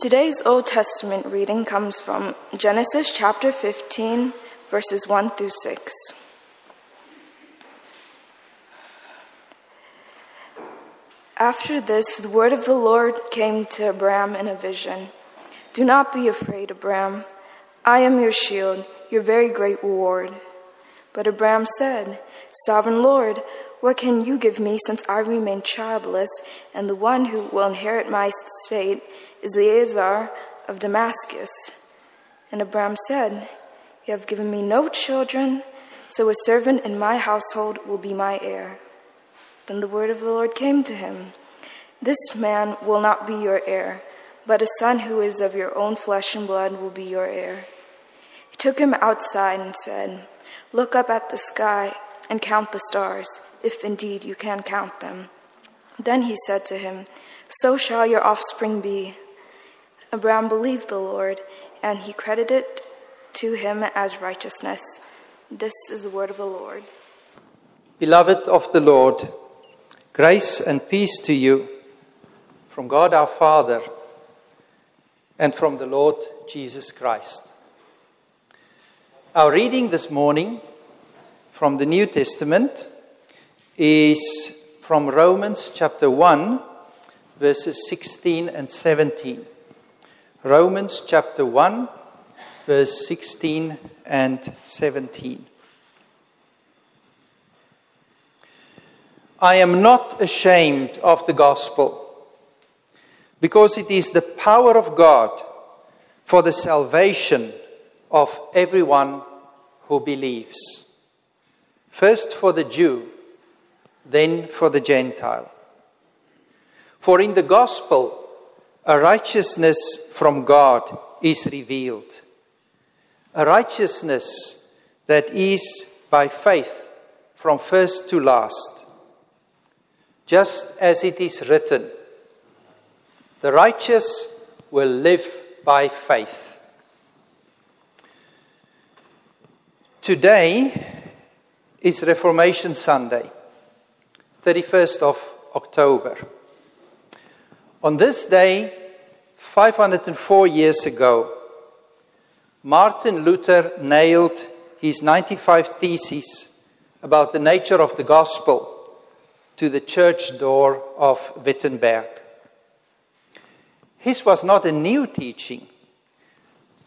Today's Old Testament reading comes from Genesis chapter 15, verses 1 through 6. After this, the word of the Lord came to Abram in a vision Do not be afraid, Abram. I am your shield, your very great reward. But Abram said, Sovereign Lord, what can you give me since I remain childless, and the one who will inherit my estate is Eliezer of Damascus? And Abram said, You have given me no children, so a servant in my household will be my heir. Then the word of the Lord came to him This man will not be your heir, but a son who is of your own flesh and blood will be your heir. He took him outside and said, Look up at the sky and count the stars, if indeed you can count them. Then he said to him, So shall your offspring be. Abraham believed the Lord, and he credited to him as righteousness. This is the word of the Lord. Beloved of the Lord, grace and peace to you from God our Father and from the Lord Jesus Christ. Our reading this morning from the New Testament is from Romans chapter 1, verses 16 and 17. Romans chapter 1, verse 16 and 17. I am not ashamed of the gospel, because it is the power of God for the salvation of everyone who believes. First for the Jew, then for the Gentile. For in the gospel, a righteousness from God is revealed, a righteousness that is by faith from first to last. Just as it is written, the righteous will live by faith. Today is Reformation Sunday, 31st of October. On this day, 504 years ago, Martin Luther nailed his 95 theses about the nature of the gospel to the church door of Wittenberg. His was not a new teaching,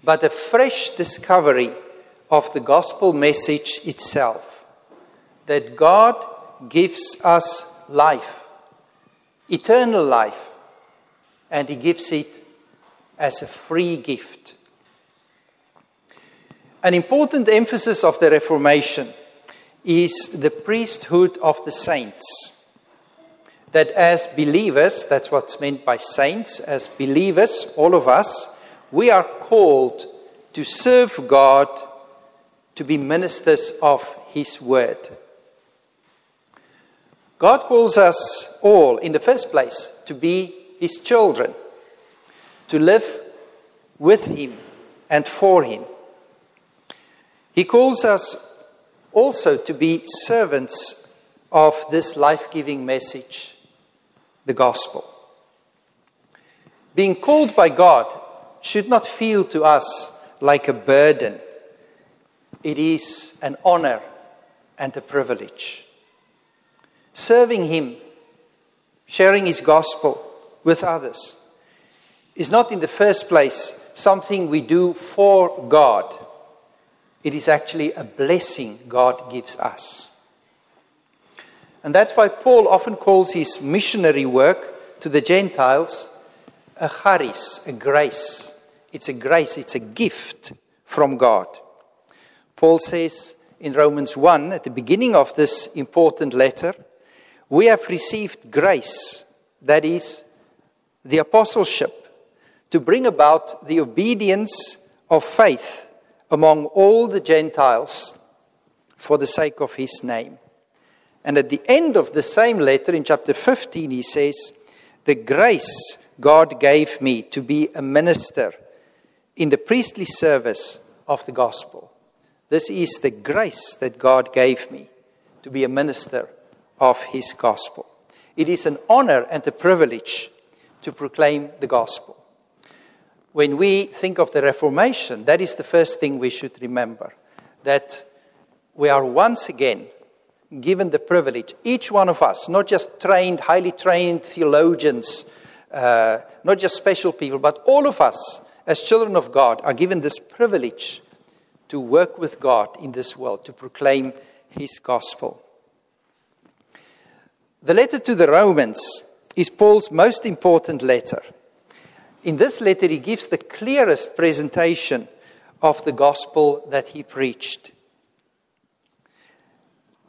but a fresh discovery of the gospel message itself that God gives us life, eternal life, and He gives it as a free gift. An important emphasis of the Reformation is the priesthood of the saints. That as believers, that's what's meant by saints, as believers, all of us, we are called to serve God to be ministers of His Word. God calls us all, in the first place, to be His children, to live with Him and for Him. He calls us also to be servants of this life giving message, the gospel. Being called by God should not feel to us like a burden it is an honor and a privilege. Serving Him, sharing His gospel with others, is not in the first place something we do for God. It is actually a blessing God gives us. And that's why Paul often calls his missionary work to the Gentiles a charis, a grace. It's a grace, it's a gift from God. Paul says in Romans 1, at the beginning of this important letter, we have received grace, that is, the apostleship, to bring about the obedience of faith among all the Gentiles for the sake of his name. And at the end of the same letter, in chapter 15, he says, The grace God gave me to be a minister in the priestly service of the gospel. This is the grace that God gave me to be a minister of His gospel. It is an honor and a privilege to proclaim the gospel. When we think of the Reformation, that is the first thing we should remember that we are once again given the privilege, each one of us, not just trained, highly trained theologians, uh, not just special people, but all of us as children of God are given this privilege to work with God in this world, to proclaim His gospel. The letter to the Romans is Paul's most important letter. In this letter, he gives the clearest presentation of the gospel that he preached.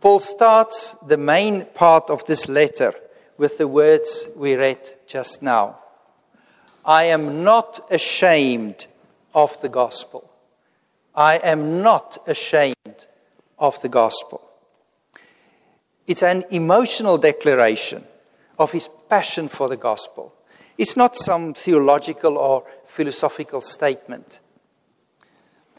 Paul starts the main part of this letter with the words we read just now I am not ashamed of the gospel. I am not ashamed of the gospel. It's an emotional declaration of his passion for the gospel. It's not some theological or philosophical statement.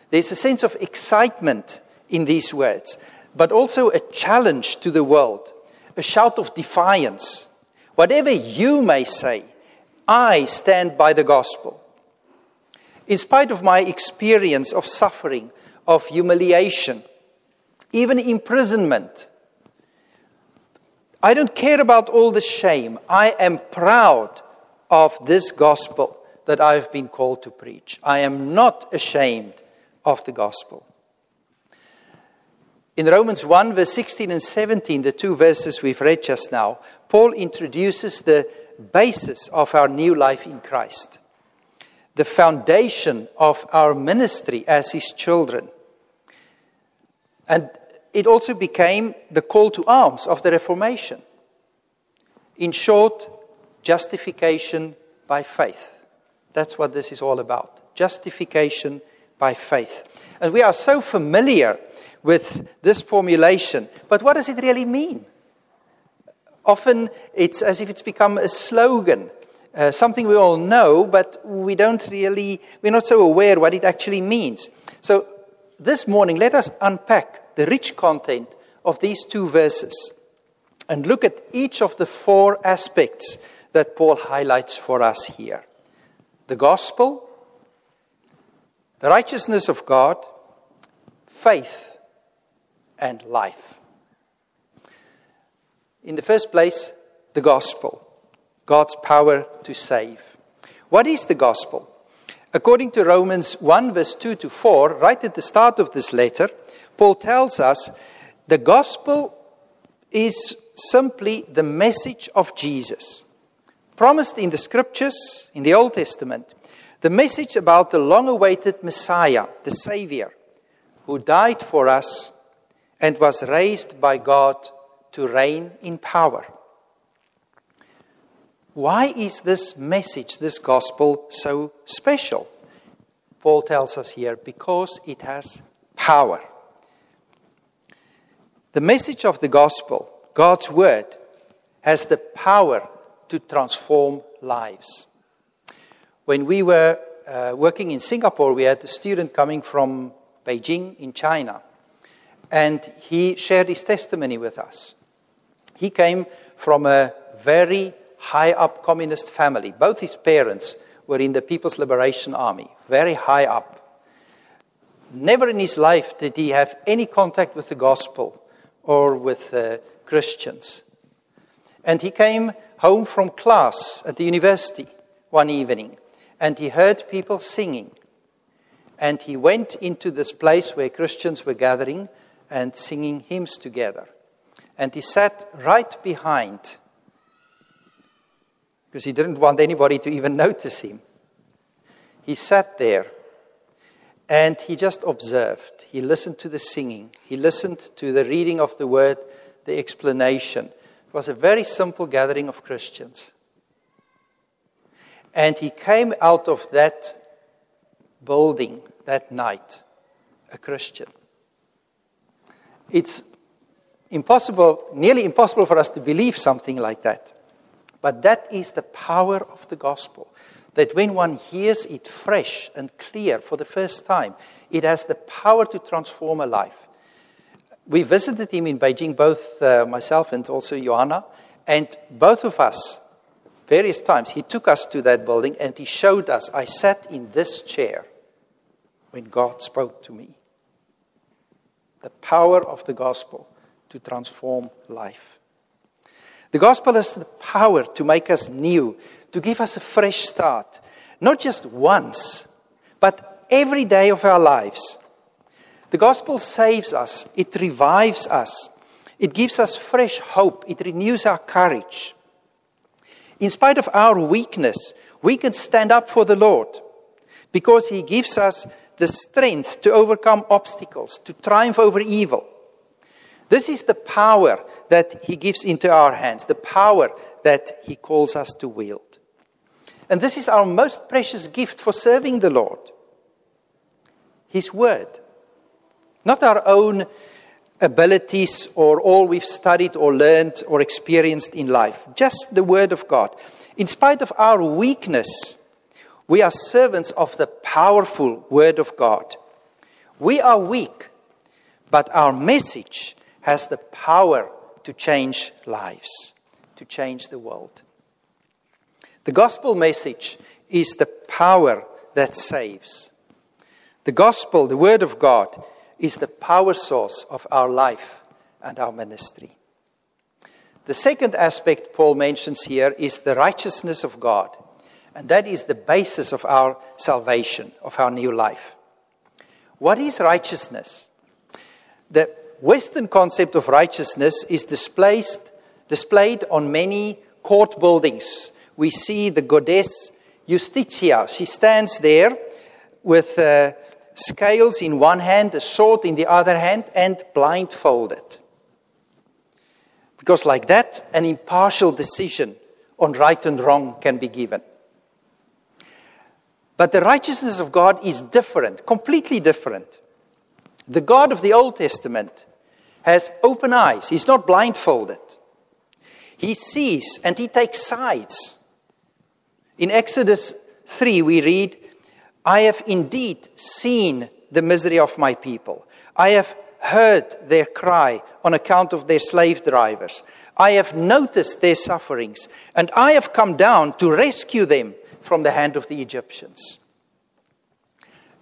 There's a sense of excitement in these words, but also a challenge to the world, a shout of defiance. Whatever you may say, I stand by the gospel. In spite of my experience of suffering, of humiliation, even imprisonment, I don't care about all the shame. I am proud of this gospel that I've been called to preach. I am not ashamed of the gospel. In Romans 1, verse 16 and 17, the two verses we've read just now, Paul introduces the basis of our new life in Christ, the foundation of our ministry as his children. And it also became the call to arms of the Reformation. In short, justification by faith. That's what this is all about. Justification by faith. And we are so familiar with this formulation, but what does it really mean? Often it's as if it's become a slogan, uh, something we all know, but we don't really, we're not so aware what it actually means. So this morning, let us unpack the rich content of these two verses and look at each of the four aspects that Paul highlights for us here the gospel, the righteousness of God, faith, and life. In the first place, the gospel, God's power to save. What is the gospel? According to Romans 1, verse 2 to 4, right at the start of this letter, Paul tells us the gospel is simply the message of Jesus, promised in the scriptures, in the Old Testament, the message about the long awaited Messiah, the Savior, who died for us and was raised by God to reign in power. Why is this message, this gospel, so special? Paul tells us here because it has power. The message of the gospel, God's word, has the power to transform lives. When we were uh, working in Singapore, we had a student coming from Beijing in China, and he shared his testimony with us. He came from a very high up communist family. Both his parents were in the People's Liberation Army, very high up. Never in his life did he have any contact with the gospel or with uh, Christians. And he came home from class at the university one evening and he heard people singing. And he went into this place where Christians were gathering and singing hymns together. And he sat right behind because he didn't want anybody to even notice him. He sat there and he just observed. He listened to the singing. He listened to the reading of the word, the explanation. Was a very simple gathering of Christians. And he came out of that building that night a Christian. It's impossible, nearly impossible for us to believe something like that. But that is the power of the gospel that when one hears it fresh and clear for the first time, it has the power to transform a life. We visited him in Beijing, both uh, myself and also Johanna, and both of us various times, he took us to that building and he showed us, I sat in this chair when God spoke to me. The power of the gospel to transform life. The gospel has the power to make us new, to give us a fresh start, not just once, but every day of our lives. The gospel saves us, it revives us, it gives us fresh hope, it renews our courage. In spite of our weakness, we can stand up for the Lord because He gives us the strength to overcome obstacles, to triumph over evil. This is the power that He gives into our hands, the power that He calls us to wield. And this is our most precious gift for serving the Lord His Word. Not our own abilities or all we've studied or learned or experienced in life, just the Word of God. In spite of our weakness, we are servants of the powerful Word of God. We are weak, but our message has the power to change lives, to change the world. The gospel message is the power that saves. The gospel, the Word of God, is the power source of our life and our ministry. The second aspect Paul mentions here is the righteousness of God. And that is the basis of our salvation, of our new life. What is righteousness? The Western concept of righteousness is displayed, on many court buildings. We see the goddess Justitia. She stands there with uh, scales in one hand, a sword in the other hand, and blindfolded. Because, like that, an impartial decision on right and wrong can be given. But the righteousness of God is different, completely different. The God of the Old Testament has open eyes, he's not blindfolded. He sees and he takes sides. In Exodus 3, we read, I have indeed seen the misery of my people. I have heard their cry on account of their slave drivers. I have noticed their sufferings, and I have come down to rescue them from the hand of the Egyptians.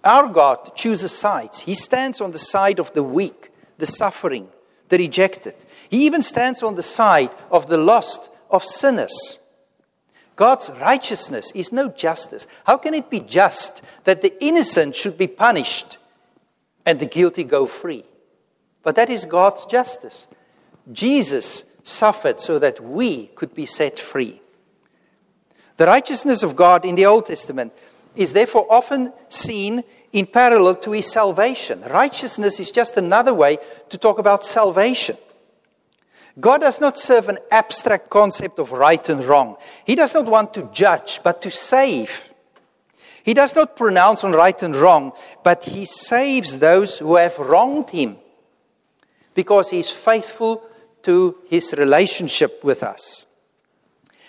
Our God chooses sides. He stands on the side of the weak, the suffering, the rejected. He even stands on the side of the lost, of sinners. God's righteousness is no justice. How can it be just that the innocent should be punished and the guilty go free? But that is God's justice. Jesus suffered so that we could be set free. The righteousness of God in the Old Testament is therefore often seen in parallel to his salvation. Righteousness is just another way to talk about salvation. God does not serve an abstract concept of right and wrong. He does not want to judge, but to save. He does not pronounce on right and wrong, but he saves those who have wronged him because he is faithful to his relationship with us.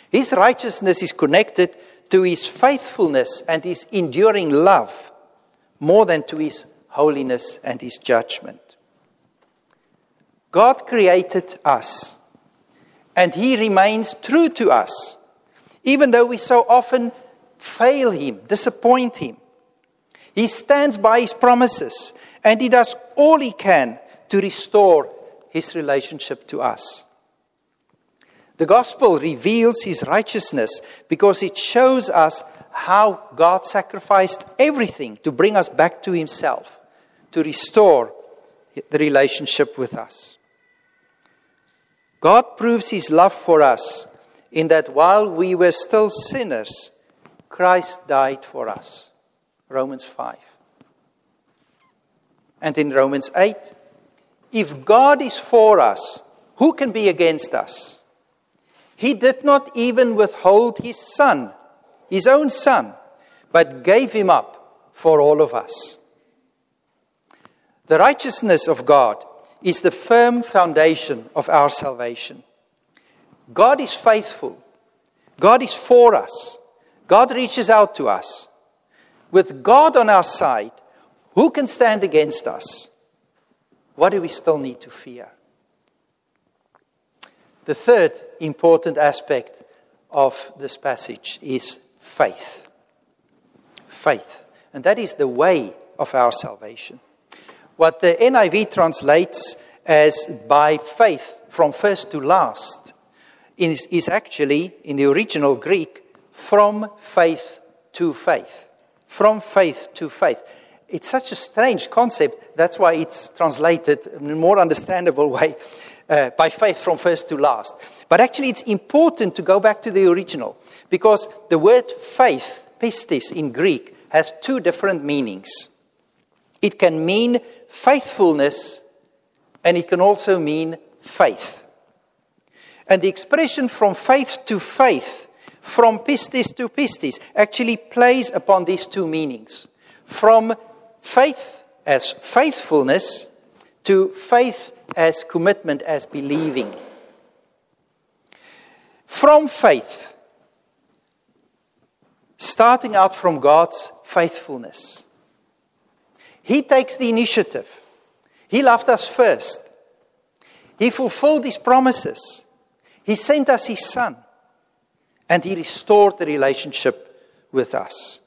His righteousness is connected to his faithfulness and his enduring love more than to his holiness and his judgment. God created us, and he remains true to us, even though we so often fail him, disappoint him. He stands by his promises, and he does all he can to restore his relationship to us. The gospel reveals his righteousness because it shows us how God sacrificed everything to bring us back to himself, to restore the relationship with us. God proves his love for us in that while we were still sinners, Christ died for us. Romans 5. And in Romans 8, if God is for us, who can be against us? He did not even withhold his son, his own son, but gave him up for all of us. The righteousness of God is the firm foundation of our salvation. God is faithful. God is for us. God reaches out to us. With God on our side, who can stand against us? What do we still need to fear? The third important aspect of this passage is faith. Faith. And that is the way of our salvation. What the NIV translates as by faith from first to last is, is actually, in the original Greek, from faith to faith. From faith to faith. It's such a strange concept, that's why it's translated in a more understandable way uh, by faith from first to last. But actually, it's important to go back to the original because the word faith, pistis in Greek, has two different meanings. It can mean faithfulness and it can also mean faith. And the expression from faith to faith, from pistis to pistis, actually plays upon these two meanings. From faith as faithfulness to faith as commitment, as believing. From faith, starting out from God's faithfulness. He takes the initiative. He loved us first. He fulfilled his promises. He sent us his son. And he restored the relationship with us.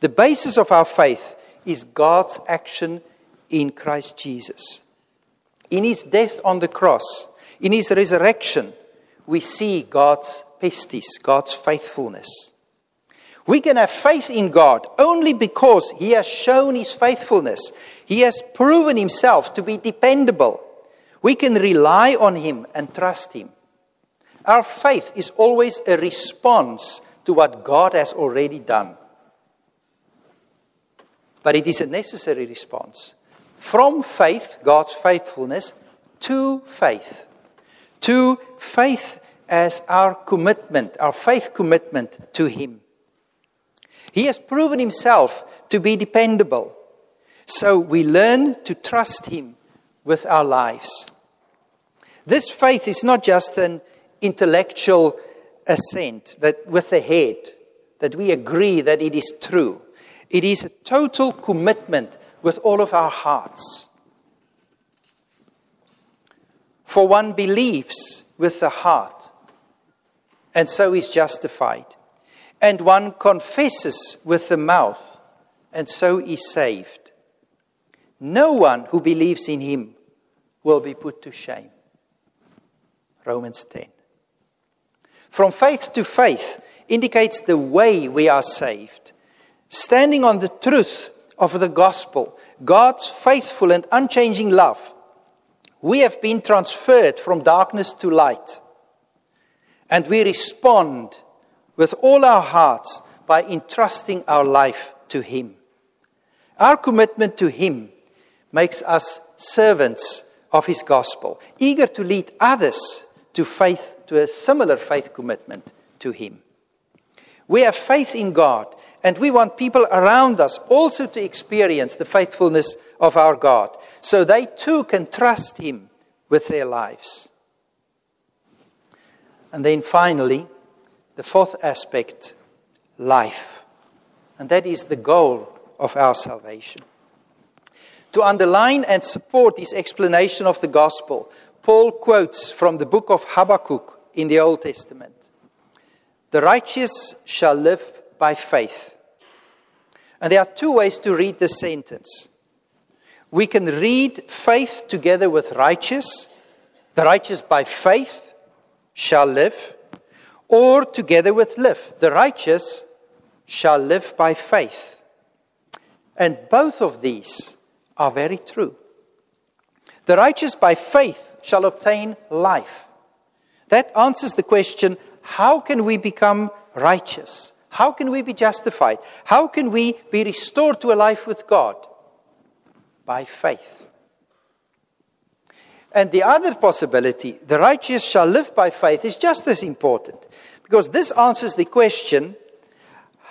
The basis of our faith is God's action in Christ Jesus. In his death on the cross, in his resurrection, we see God's pistis, God's faithfulness. We can have faith in God only because he has shown his faithfulness. He has proven himself to be dependable. We can rely on him and trust him. Our faith is always a response to what God has already done. But it is a necessary response. From faith, God's faithfulness, to faith. To faith as our commitment, our faith commitment to Him. He has proven Himself to be dependable. So we learn to trust Him with our lives. This faith is not just an intellectual assent that with the head, that we agree that it is true. It is a total commitment with all of our hearts. For one believes with the heart, and so is justified. And one confesses with the mouth, and so is saved. No one who believes in him will be put to shame. Romans 10. From faith to faith indicates the way we are saved. Standing on the truth of the gospel, God's faithful and unchanging love, we have been transferred from darkness to light. And we respond with all our hearts by entrusting our life to Him. Our commitment to Him makes us servants of His gospel, eager to lead others to faith to a similar faith commitment to Him. We have faith in God, and we want people around us also to experience the faithfulness of our God, so they too can trust Him with their lives. And then finally, the fourth aspect life. And that is the goal of our salvation. To underline and support this explanation of the gospel, Paul quotes from the book of Habakkuk in the Old Testament. The righteous shall live by faith. And there are two ways to read this sentence. We can read faith together with righteous, the righteous by faith shall live, or together with live, the righteous shall live by faith. And both of these are very true. The righteous by faith shall obtain life. That answers the question how can we become righteous? How can we be justified? How can we be restored to a life with God? By faith. And the other possibility, the righteous shall live by faith, is just as important. Because this answers the question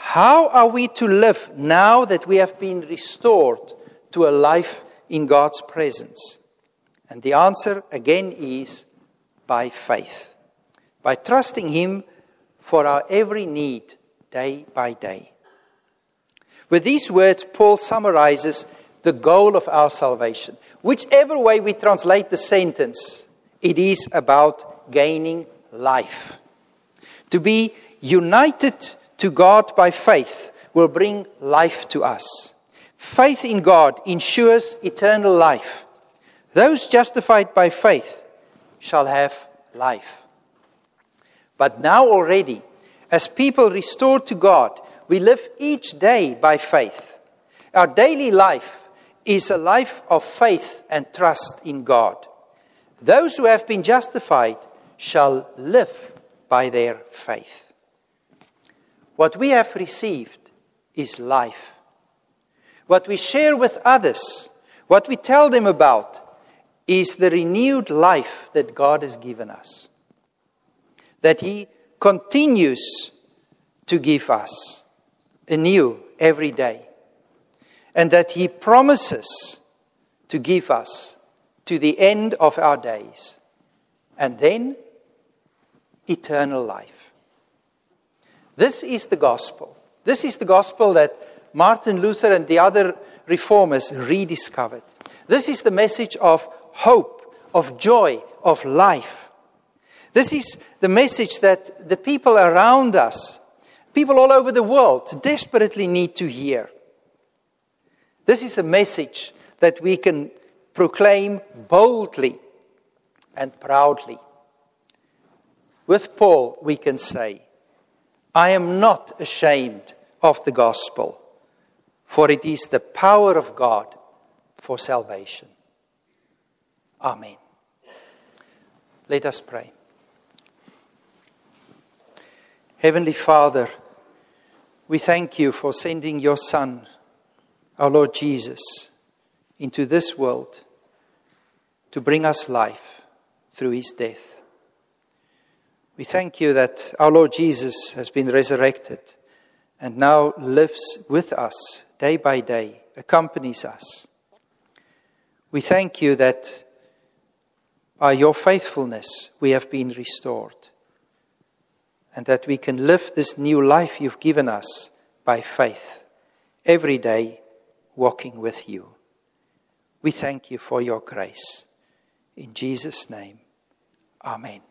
how are we to live now that we have been restored to a life in God's presence? And the answer again is by faith, by trusting Him for our every need day by day. With these words, Paul summarizes the goal of our salvation. Whichever way we translate the sentence, it is about gaining life. To be united to God by faith will bring life to us. Faith in God ensures eternal life. Those justified by faith shall have life. But now already, as people restored to God, we live each day by faith. Our daily life is a life of faith and trust in God. Those who have been justified shall live by their faith. What we have received is life. What we share with others, what we tell them about, is the renewed life that God has given us. That He continues to give us anew every day. And that He promises to give us to the end of our days. And then eternal life. This is the gospel. This is the gospel that Martin Luther and the other reformers rediscovered. This is the message of hope, of joy, of life. This is the message that the people around us, people all over the world, desperately need to hear. This is a message that we can proclaim boldly and proudly. With Paul, we can say, I am not ashamed of the gospel, for it is the power of God for salvation. Amen. Let us pray. Heavenly Father, we thank you for sending your Son, our Lord Jesus, into this world to bring us life through his death. We thank you that our Lord Jesus has been resurrected and now lives with us day by day, accompanies us. We thank you that by your faithfulness we have been restored and that we can live this new life you've given us by faith every day walking with you. We thank you for your grace. In Jesus' name, Amen.